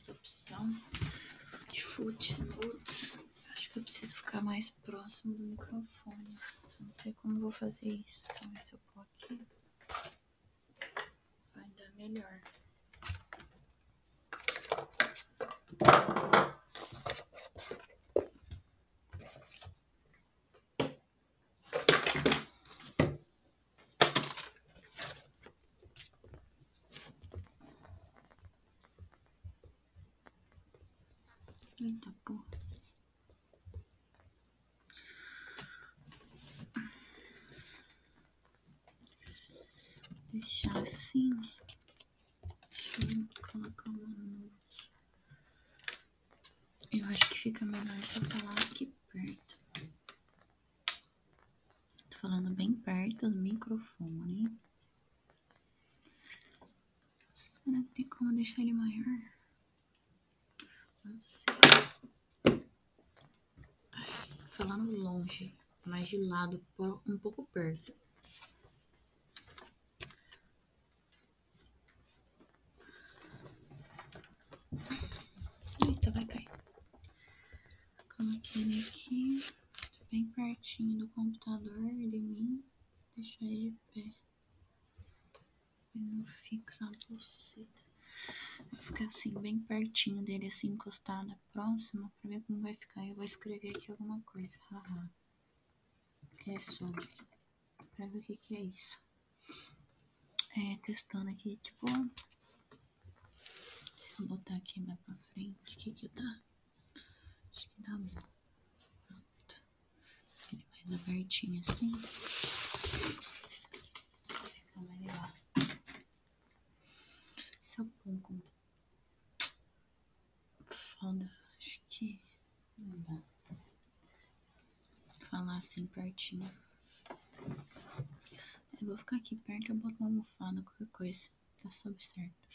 essa opção de footnotes. Acho que eu preciso ficar mais próximo do microfone. Não sei como vou fazer isso. Ver se eu pôr aqui. Vai dar melhor. Eita porra. Deixar assim. Deixa eu colocar uma luz. Eu acho que fica melhor se eu falar aqui perto. Tô falando bem perto do microfone. Será que tem como deixar ele maior? Não sei. Falando longe, mais de lado, um pouco perto. Eita, vai cair. Coloquei ele aqui, bem pertinho do computador de mim. Deixa ele de pé. Ele não fixa a bolseta. Assim, bem pertinho dele, assim, encostada, próxima, pra ver como vai ficar. Eu vou escrever aqui alguma coisa, haha. Que é sobre. Pra ver o que que é isso. É, testando aqui, tipo... Se eu botar aqui mais pra frente, o que que dá? Acho que dá bom. Pronto. Ele mais abertinho assim. Fica melhor. Se eu pôr com foda, acho que não dá. Falar assim pertinho. Eu vou ficar aqui perto, eu boto uma almofada, qualquer coisa. Tá sob certo.